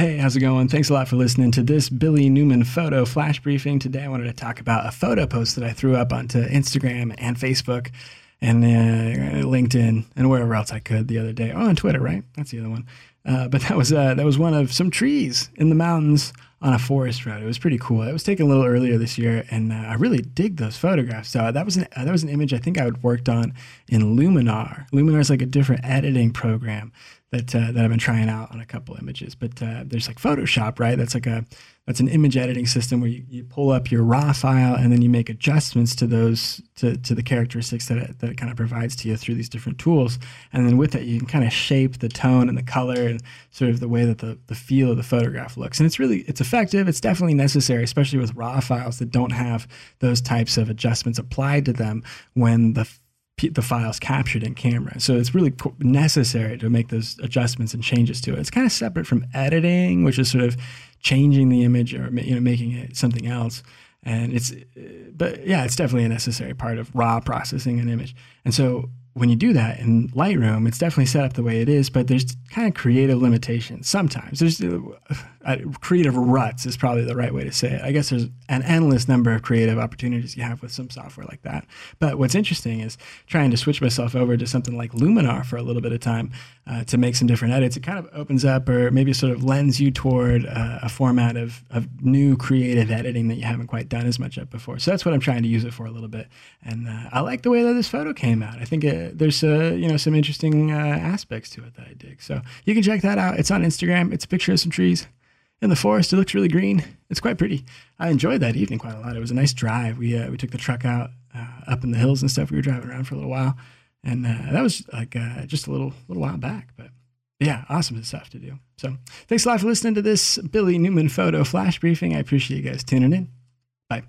Hey, how's it going? Thanks a lot for listening to this Billy Newman photo flash briefing. Today I wanted to talk about a photo post that I threw up onto Instagram and Facebook and uh, LinkedIn and wherever else I could the other day. Oh, on Twitter, right? That's the other one. Uh, but that was uh, that was one of some trees in the mountains on a forest road. It was pretty cool. It was taken a little earlier this year, and uh, I really dig those photographs. So that was an that was an image I think I had worked on in Luminar. Luminar is like a different editing program that uh, that I've been trying out on a couple images. But uh, there's like Photoshop, right? That's like a that's an image editing system where you, you pull up your raw file and then you make adjustments to those to, to the characteristics that it, that it kind of provides to you through these different tools. And then with it, you can kind of shape the tone and the color and sort of the way that the, the feel of the photograph looks. And it's really it's effective. It's definitely necessary, especially with raw files that don't have those types of adjustments applied to them when the the files captured in camera. So it's really necessary to make those adjustments and changes to it. It's kind of separate from editing, which is sort of changing the image or you know making it something else. And it's, but yeah, it's definitely a necessary part of raw processing an image. And so when you do that in Lightroom, it's definitely set up the way it is, but there's kind of creative limitations. Sometimes there's uh, creative ruts is probably the right way to say it. I guess there's an endless number of creative opportunities you have with some software like that. But what's interesting is trying to switch myself over to something like Luminar for a little bit of time uh, to make some different edits. It kind of opens up or maybe sort of lends you toward uh, a format of, of new creative editing that you haven't quite done as much of before. So that's what I'm trying to use it for a little bit. And uh, I like the way that this photo came out. I think it, there's uh, you know some interesting aspects to it that I dig. So you can check that out. It's on Instagram. It's a picture of some trees in the forest. It looks really green. It's quite pretty. I enjoyed that evening quite a lot. It was a nice drive. We uh, we took the truck out uh, up in the hills and stuff. We were driving around for a little while, and uh, that was like uh, just a little little while back. But yeah, awesome stuff to do. So thanks a lot for listening to this Billy Newman photo flash briefing. I appreciate you guys tuning in. Bye.